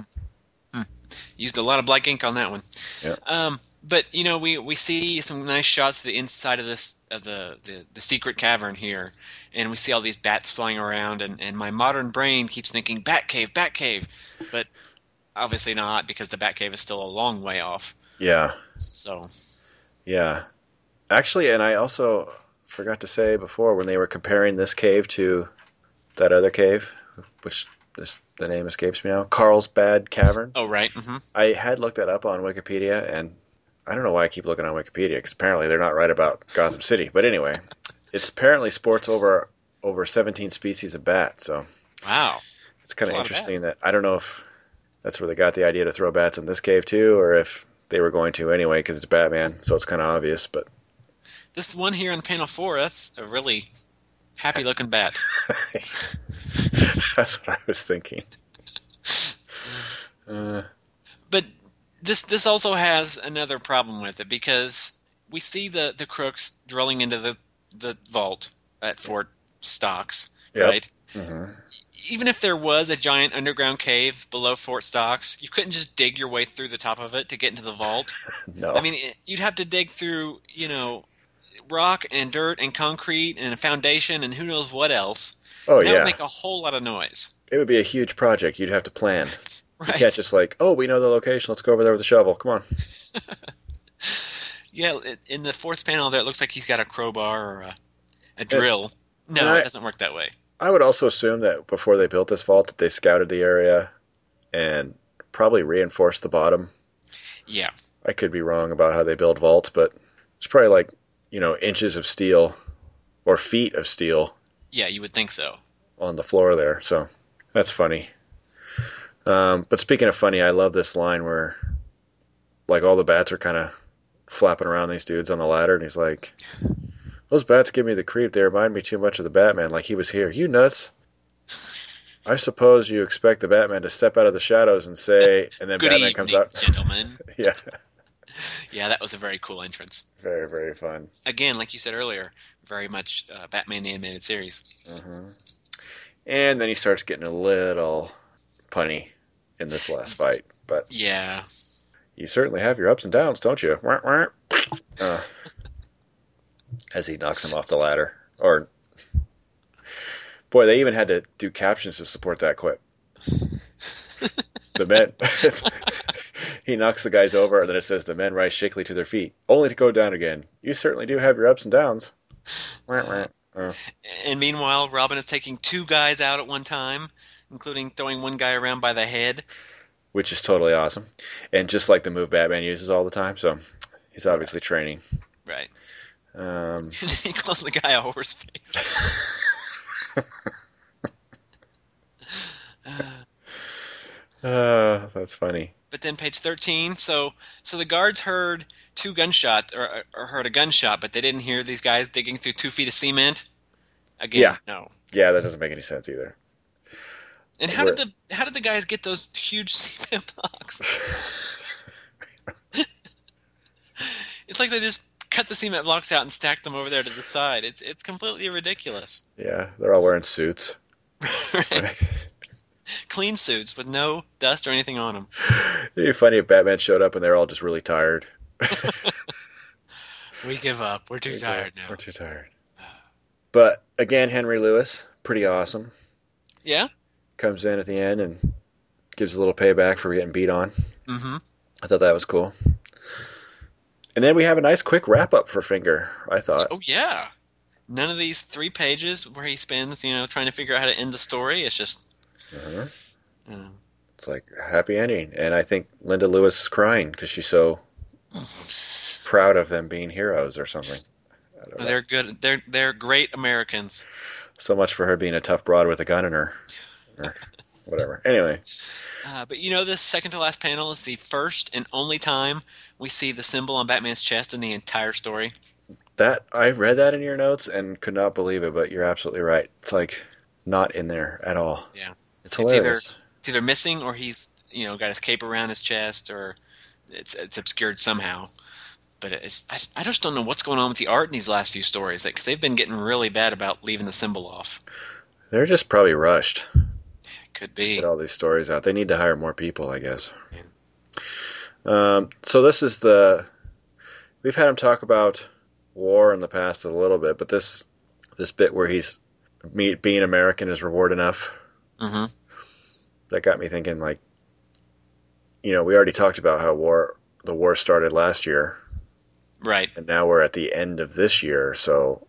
Used a lot of black ink on that one. Yeah. Um, but you know, we, we see some nice shots of the inside of this of the, the, the secret cavern here, and we see all these bats flying around, and, and my modern brain keeps thinking bat cave bat cave but obviously not because the bat cave is still a long way off. Yeah, So yeah. Actually, and I also forgot to say before when they were comparing this cave to that other cave, which this, the name escapes me now, Carlsbad Cavern. Oh, right. hmm I had looked that up on Wikipedia, and I don't know why I keep looking on Wikipedia because apparently they're not right about Gotham City. But anyway, it's apparently sports over over 17 species of bat, so Wow. it's kind of interesting that I don't know if that's where they got the idea to throw bats in this cave too, or if they were going to anyway because it's Batman, so it's kind of obvious. But This one here on panel four, that's a really happy looking bat. that's what I was thinking. Uh, But this this also has another problem with it because we see the the crooks drilling into the the vault at Fort Knox, Yep. right? mhm. Even if there was a giant underground cave below Fort Knox, you couldn't just dig your way through the top of it to get into the vault. No, I mean, it, you'd have to dig through, you know, rock and dirt and concrete and a foundation and who knows what else. oh that yeah, would make a whole lot of noise. it would be a huge project. You'd have to plan. You can't just like, oh, we know the location. Let's go over there with a shovel. Come on. Yeah, in the fourth panel there, it looks like he's got a crowbar or a, a drill. No, I- it doesn't work that way. I would also assume that before they built this vault, that they scouted the area and probably reinforced the bottom. Yeah, I could be wrong about how they build vaults, but it's probably like you know inches of steel or feet of steel yeah, you would think so. on the floor there. So that's funny. Um, but speaking of funny, I love this line where like all the bats are kind of flapping around these dudes on the ladder, and he's like, "Those bats give me the creep. They remind me too much of the Batman. Like he was here. You nuts." I suppose you expect the Batman to step out of the shadows and say, and then Good Batman evening, comes out. gentlemen. yeah, Yeah, that was a very cool entrance. very very fun. Again, like you said earlier, very much uh, Batman the animated series. hmm And then he starts getting a little punny in this last fight. But Yeah, you certainly have your ups and downs, don't you? Uh, as he knocks him off the ladder. Or, boy, they even had to do captions to support that quip. The men. he knocks the guys over, and then it says, The men rise shakily to their feet, only to go down again. You certainly do have your ups and downs. Uh, and meanwhile, Robin is taking two guys out at one time, including throwing one guy around by the head. which is totally awesome. And just like the move Batman uses all the time, so he's obviously training. Right. Um, he calls the guy a horse face. uh, that's funny. But then page 13, so so the guards heard two gunshots or, or heard a gunshot, but they didn't hear these guys digging through two feet of cement. Again, Yeah. no. Yeah, that doesn't make any sense either. And how did the how did the guys get those huge cement blocks? it's like they just cut the cement blocks out and stacked them over there to the side. It's it's completely ridiculous. Yeah, they're all wearing suits. Right? Clean suits with no dust or anything on them. It'd be funny if Batman showed up and they're all just really tired. We give up. We're too tired now. We're too tired. But again, Henry Lewis, pretty awesome. Yeah. Comes in at the end and gives a little payback for getting beat on. Mm-hmm. I thought that was cool. And then we have a nice quick wrap up for Finger. I thought. Oh yeah. None of these three pages where he spends, you know, trying to figure out how to end the story. It's just, Uh-huh. um, It's like a happy ending, and I think Linda Lewis is crying because she's so proud of them being heroes or something. Know. they're good. They're they're great Americans. So much for her being a tough broad with a gun in her, whatever. Anyway, Uh, but you know, this second to last panel is the first and only time we see the symbol on Batman's chest in the entire story. that I read that in your notes and could not believe it, but you're absolutely right. It's like not in there at all. Yeah. it's It's either- hilarious. It's either missing or he's, you know, got his cape around his chest, or it's it's obscured somehow. But it's I, I just don't know what's going on with the art in these last few stories because they've been getting really bad about leaving the symbol off. They're just probably rushed. Could be. get all these stories out. They need to hire more people, I guess. Yeah. Um, so this is the we've had him talk about war in the past a little bit, but this this bit where he's me, being American is reward enough. hmm That got me thinking, like, you know, we already talked about how war the war started last year, Right. and now we're at the end of this year. So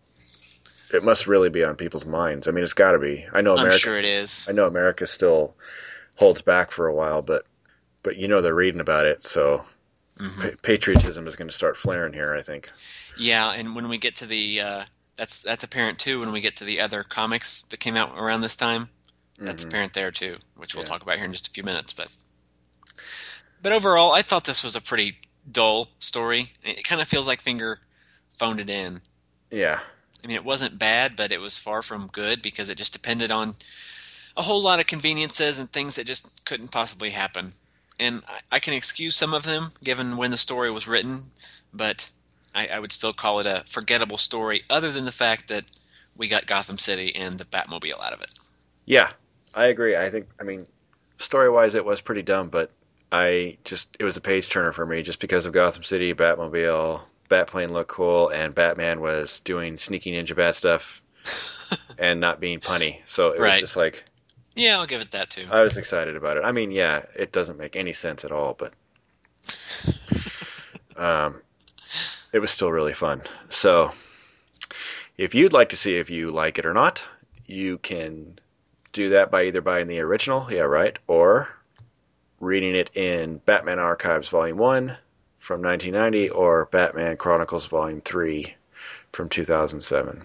it must really be on people's minds. I mean, it's got to be. I know America. I'm sure it is. I know America still holds back for a while, but but you know they're reading about it, so Mm-hmm. pa- patriotism is going to start flaring here. I think. Yeah, and when we get to the uh, that's that's apparent too. When we get to the other comics that came out around this time, that's Mhm. apparent there too, which we'll Yeah. talk about here in just a few minutes. But but overall, I thought this was a pretty dull story. It kind of feels like Finger phoned it in. Yeah. I mean, it wasn't bad, but it was far from good because it just depended on a whole lot of conveniences and things that just couldn't possibly happen. And I, I can excuse some of them given when the story was written, but I, I would still call it a forgettable story, other than the fact that we got Gotham City and the Batmobile out of it. Yeah, I agree. I think. I mean, story wise, it was pretty dumb, but I just it was a page turner for me just because of Gotham City, Batmobile, Batplane looked cool, and Batman was doing sneaky ninja bat stuff and not being punny. So it was just like Yeah, I'll give it that too. I was excited about it. I mean, yeah, it doesn't make any sense at all, but um, it was still really fun. So, if you'd like to see if you like it or not, you can do that by either buying the original, yeah, right, or reading it in Batman Archives Volume 1 from 1990 or Batman Chronicles Volume 3 from 2007.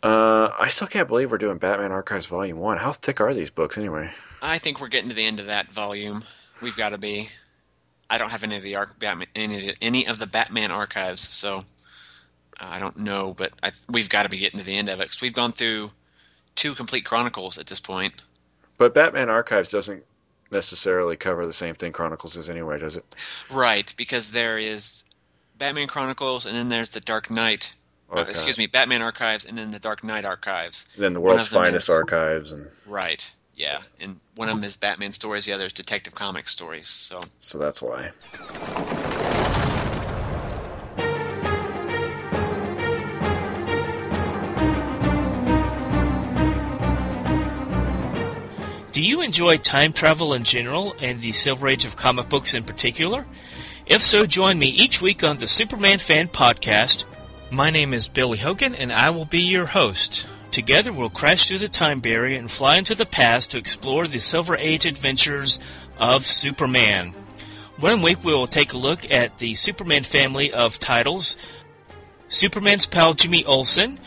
Uh, I still can't believe we're doing Batman Archives Volume 1. How thick are these books anyway? I think we're getting to the end of that volume. We've got to be. I don't have any of the arc, Batman, any of the, any of the Batman archives, so uh, I don't know. But I, we've got to be getting to the end of it because we've gone through two complete chronicles at this point. But Batman Archives doesn't necessarily cover the same thing Chronicles is anyway, does it? Right, because there is Batman Chronicles, and then there's the Dark Knight. uh, excuse me, Batman Archives, and then the Dark Knight Archives. Then the world's finest is- archives, and Right. Yeah, and one of them is Batman stories, the other is Detective Comics stories. So so that's why. You enjoy time travel in general and the Silver Age of comic books in particular? If so, join me each week on the Superman Fan Podcast. My name is Billy Hogan, and I will be your host. Together, we'll crash through the time barrier and fly into the past to explore the Silver Age adventures of Superman. One week, we will take a look at the Superman family of titles Superman's pal Jimmy Olsen,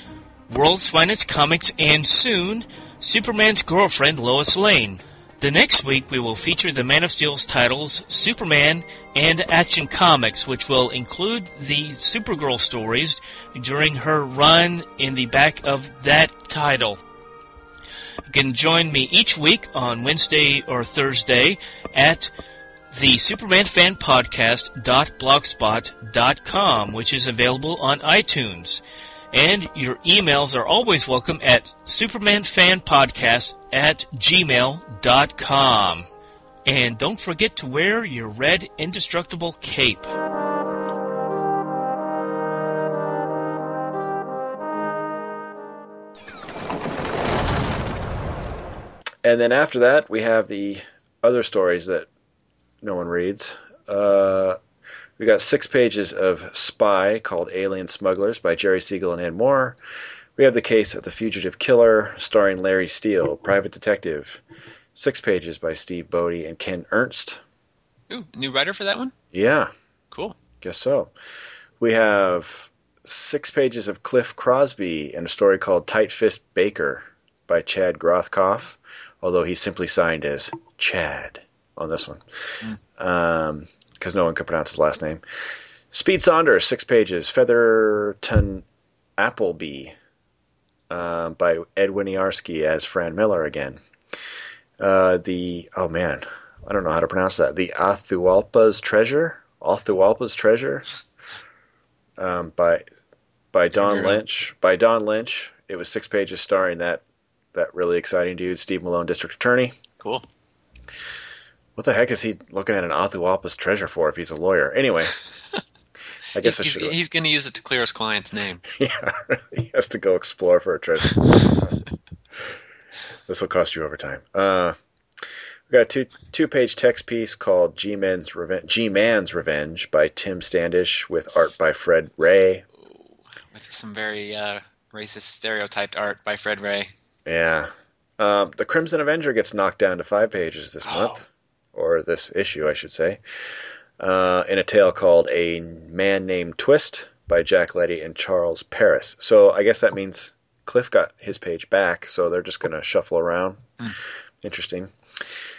World's Finest Comics, and soon, Superman's girlfriend Lois Lane. The next week, we will feature the Man of Steel's titles Superman and Action Comics, which will include the Supergirl stories during her run in the back of that title. You can join me each week on Wednesday or Thursday at the Superman Fan Podcast.blogspot.com, which is available on iTunes. And your emails are always welcome at supermanfanpodcast at gmail.com. And don't forget to wear your red indestructible cape. And then after that, we have the other stories that no one reads. Uh, we got six pages of Spy called Alien Smugglers by Jerry Siegel and Ed Moore. We have the case of the fugitive killer starring Larry Steele, private detective. Six pages by Steve Bodie and Ken Ernst. Ooh, new writer for that one? Yeah, Cool. guess so. We have six pages of Cliff Crosby and a story called Tight Fist Baker by Chad Grothkoff, although he's simply signed as Chad on this one mm. um, because no one could pronounce his last name. Speed Saunders, six pages. Featherton Appleby uh, by Ed Winiarski as Fran Miller again. Uh, the oh man, I don't know how to pronounce that. The Athualpa's Treasure, Athualpa's Treasure, um, by by Don. Lynch. By Don Lynch. It was six pages, starring that that really exciting dude, Steve Malone, District Attorney. Cool. What the heck is he looking at an Athualpa's treasure for if he's a lawyer? Anyway, I guess he's, he's going to use it to clear his client's name. yeah, he has to go explore for a treasure. this will cost you overtime. Uh, we got a two two page text piece called G Man's Revenge. G Man's Revenge by Tim Standish with art by Fred Ray. With some very uh, racist stereotyped art by Fred Ray. Yeah. Um, the Crimson Avenger gets knocked down to five pages this Oh. month, or this issue, I should say, uh, in a tale called A Man Named Twist by Jack Letty and Charles Paris. So I guess that means Cliff got his page back, so they're just going to shuffle around. Hmm. Interesting.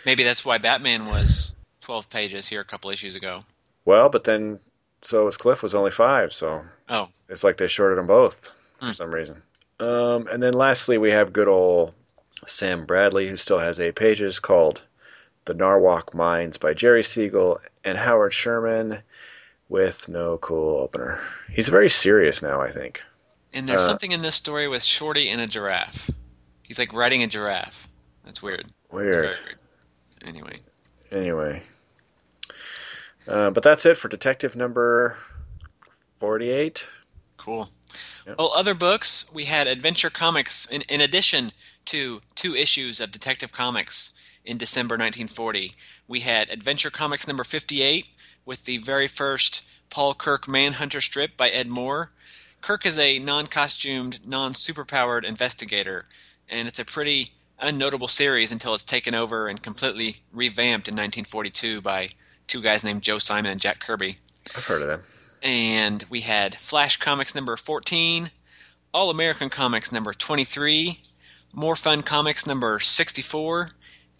Maybe that's why Batman was 12 pages here a couple issues ago. Well, but then so was Cliff was only five, so Oh, it's like they shorted them both Hmm. for some reason. Um, and then lastly, we have good old Sam Bradley, who still has eight pages, called The Narwhal Mines by Jerry Siegel and Howard Sherman, with no cool opener. He's very serious now, I think. and there's Uh, something in this story with Shorty and a giraffe. He's like riding a giraffe. That's weird. Weird. Weird. Anyway, Anyway. Uh, but that's it for Detective number 48. cool. Yep. Well, other books, we had Adventure Comics in, in addition to two issues of Detective Comics in December 1940. We had Adventure Comics number 58 with the very first Paul Kirk Manhunter strip by Ed Moore. Kirk is a non costumed, non superpowered investigator, and it's a pretty unnotable series until it's taken over and completely revamped in 1942 by two guys named Joe Simon and Jack Kirby I've heard of them. and we had Flash Comics number 14, All American Comics number 23, More Fun Comics number 64,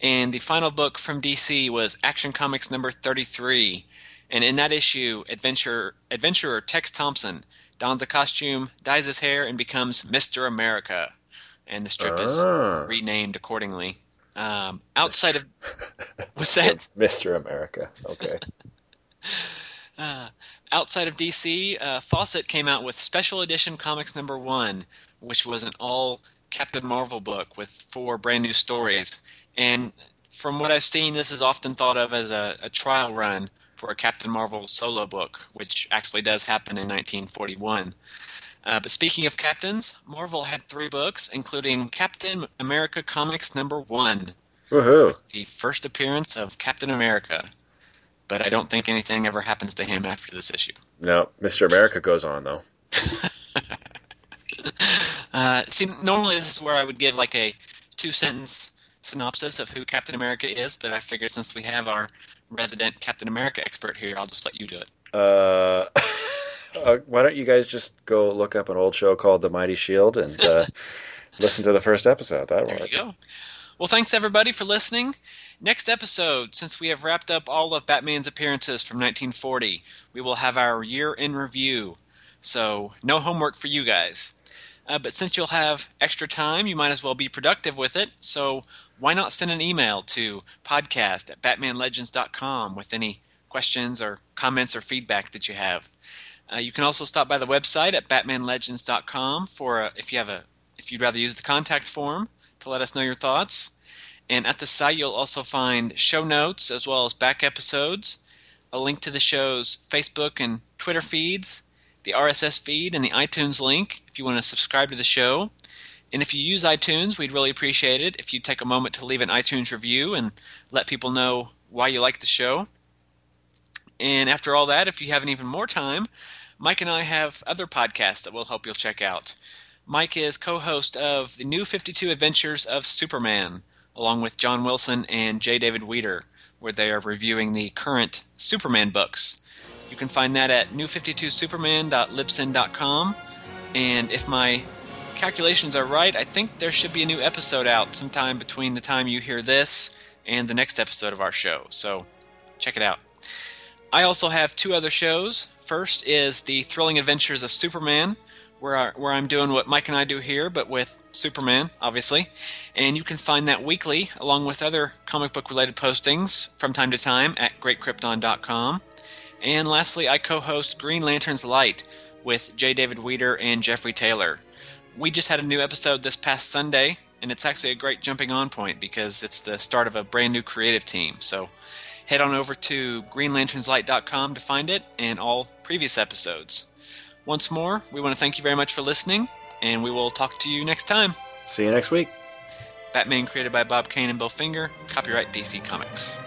and the final book from DC was Action Comics number 33. And in that issue, adventure adventurer Tex Thompson dons a costume, dyes his hair, and becomes Mr. America. And the strip is Ah. renamed accordingly. Um, outside of what's that? Mr. America. Okay. Uh, outside of DC, uh, Fawcett came out with Special Edition Comics number one, which was an all Captain Marvel book with four brand new stories. And from what I've seen, this is often thought of as a, a trial run for a Captain Marvel solo book, which actually does happen in 1941. Uh, but speaking of captains, Marvel had three books, including Captain America Comics number one, the first appearance of Captain America. But I don't think anything ever happens to him after this issue. No, Mr. America goes on, though. Uh, see, normally this is where I would give like a two sentence synopsis of who Captain America is, but I figured since we have our resident Captain America expert here, I'll just let you do it. Uh, uh, why don't you guys just go look up an old show called The Mighty Shield and uh, listen to the first episode? That'll There work. you go. Well, thanks everybody for listening. Next episode, since we have wrapped up all of Batman's appearances from 1940, we will have our year in review. So, no homework for you guys. Uh, but since you'll have extra time, you might as well be productive with it. So, why not send an email to podcast at batmanlegends.com with any questions or comments or feedback that you have. Uh, you can also stop by the website at batmanlegends.com for a, if you have a if you'd rather use the contact form to let us know your thoughts. And at the site, you'll also find show notes as well as back episodes, a link to the show's Facebook and Twitter feeds, the RSS feed, and the iTunes link if you want to subscribe to the show. And if you use iTunes, we'd really appreciate it if you take a moment to leave an iTunes review and let people know why you like the show. And after all that, if you have even more time, Mike and I have other podcasts that we'll help you'll check out. Mike is co host of the New 52 Adventures of Superman, along with John Wilson and J. David Weter, where they are reviewing the current Superman books. You can find that at new52superman.libsyn.com. And if my calculations are right, I think there should be a new episode out sometime between the time you hear this and the next episode of our show. So check it out. I also have two other shows. First is the Thrilling Adventures of Superman, where I, where I'm doing what Mike and I do here, but with Superman, obviously. And you can find that weekly, along with other comic book related postings from time to time at greatkrypton.com. And lastly, I co-host Green Lantern's Light with J. David Weter and Jeffrey Taylor. We just had a new episode this past Sunday, and it's actually a great jumping on point because it's the start of a brand new creative team. So head on over to greenlanternslight.com to find it and all previous episodes. Once more, we want to thank you very much for listening, and we will talk to you next time. See you next week. Batman created by Bob Kane and Bill Finger, copyright DC Comics.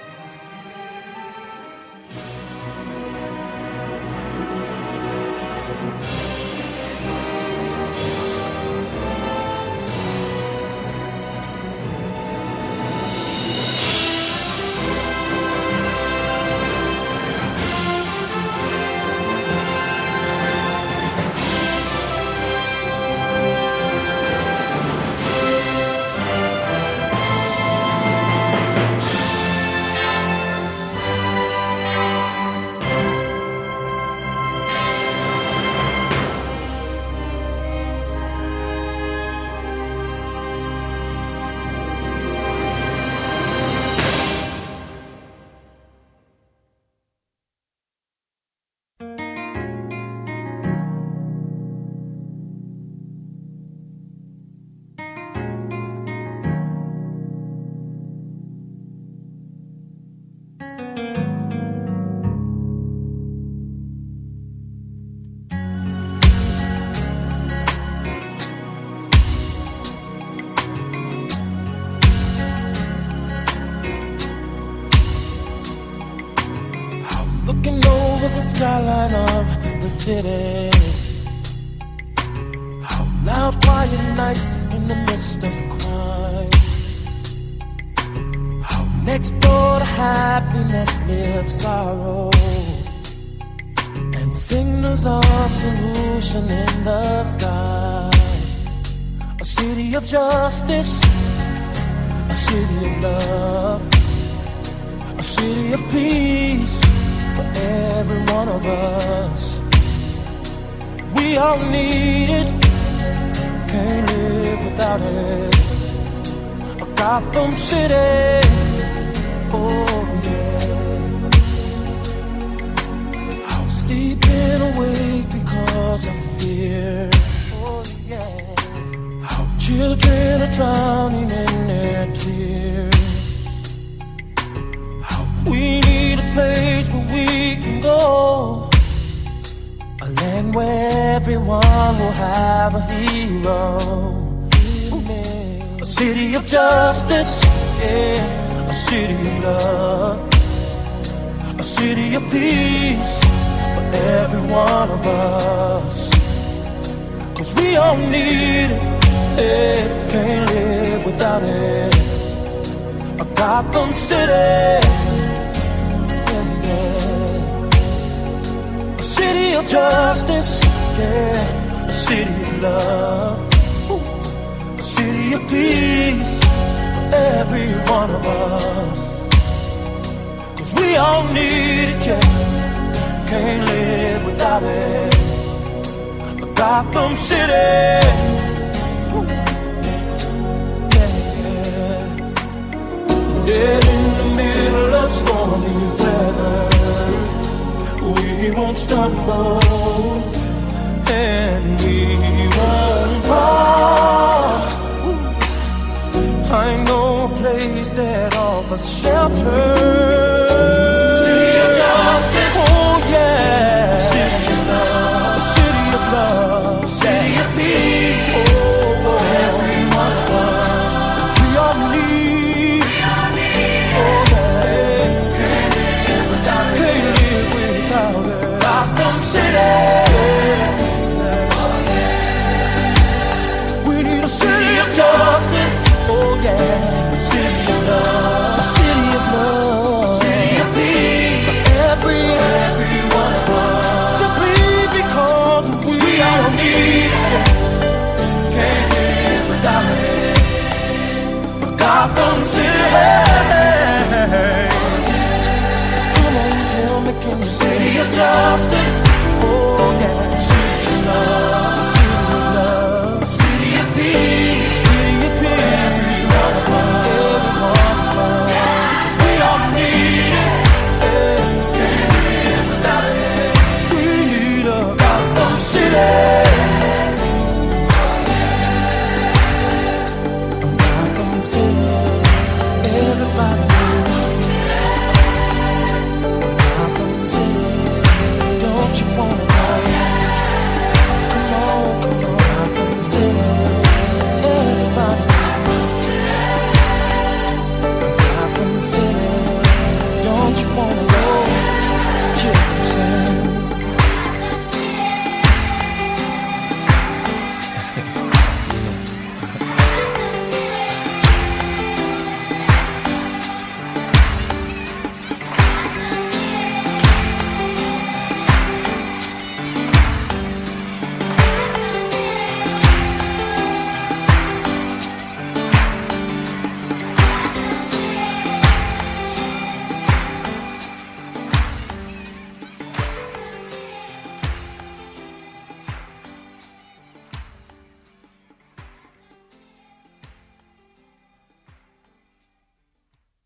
City. City, oh yeah. Sleeping awake because of fear. Oh yeah. How children are drowning in their tears. How we need a place where we can go. A land where everyone will have a hero. A city of justice, yeah. A city of love. A city of peace for every one of us. Cause we all need it. Can't live without it. A Gotham City. yeah, yeah. A city of justice, yeah. A city of love, a city of peace every one of us. Cause we all need it, yeah. Can't live without it. A Gotham City. Dead in the middle of stormy weather. We won't stumble and we won't fall. I know a place that offers shelter. City of justice. Oh yeah. just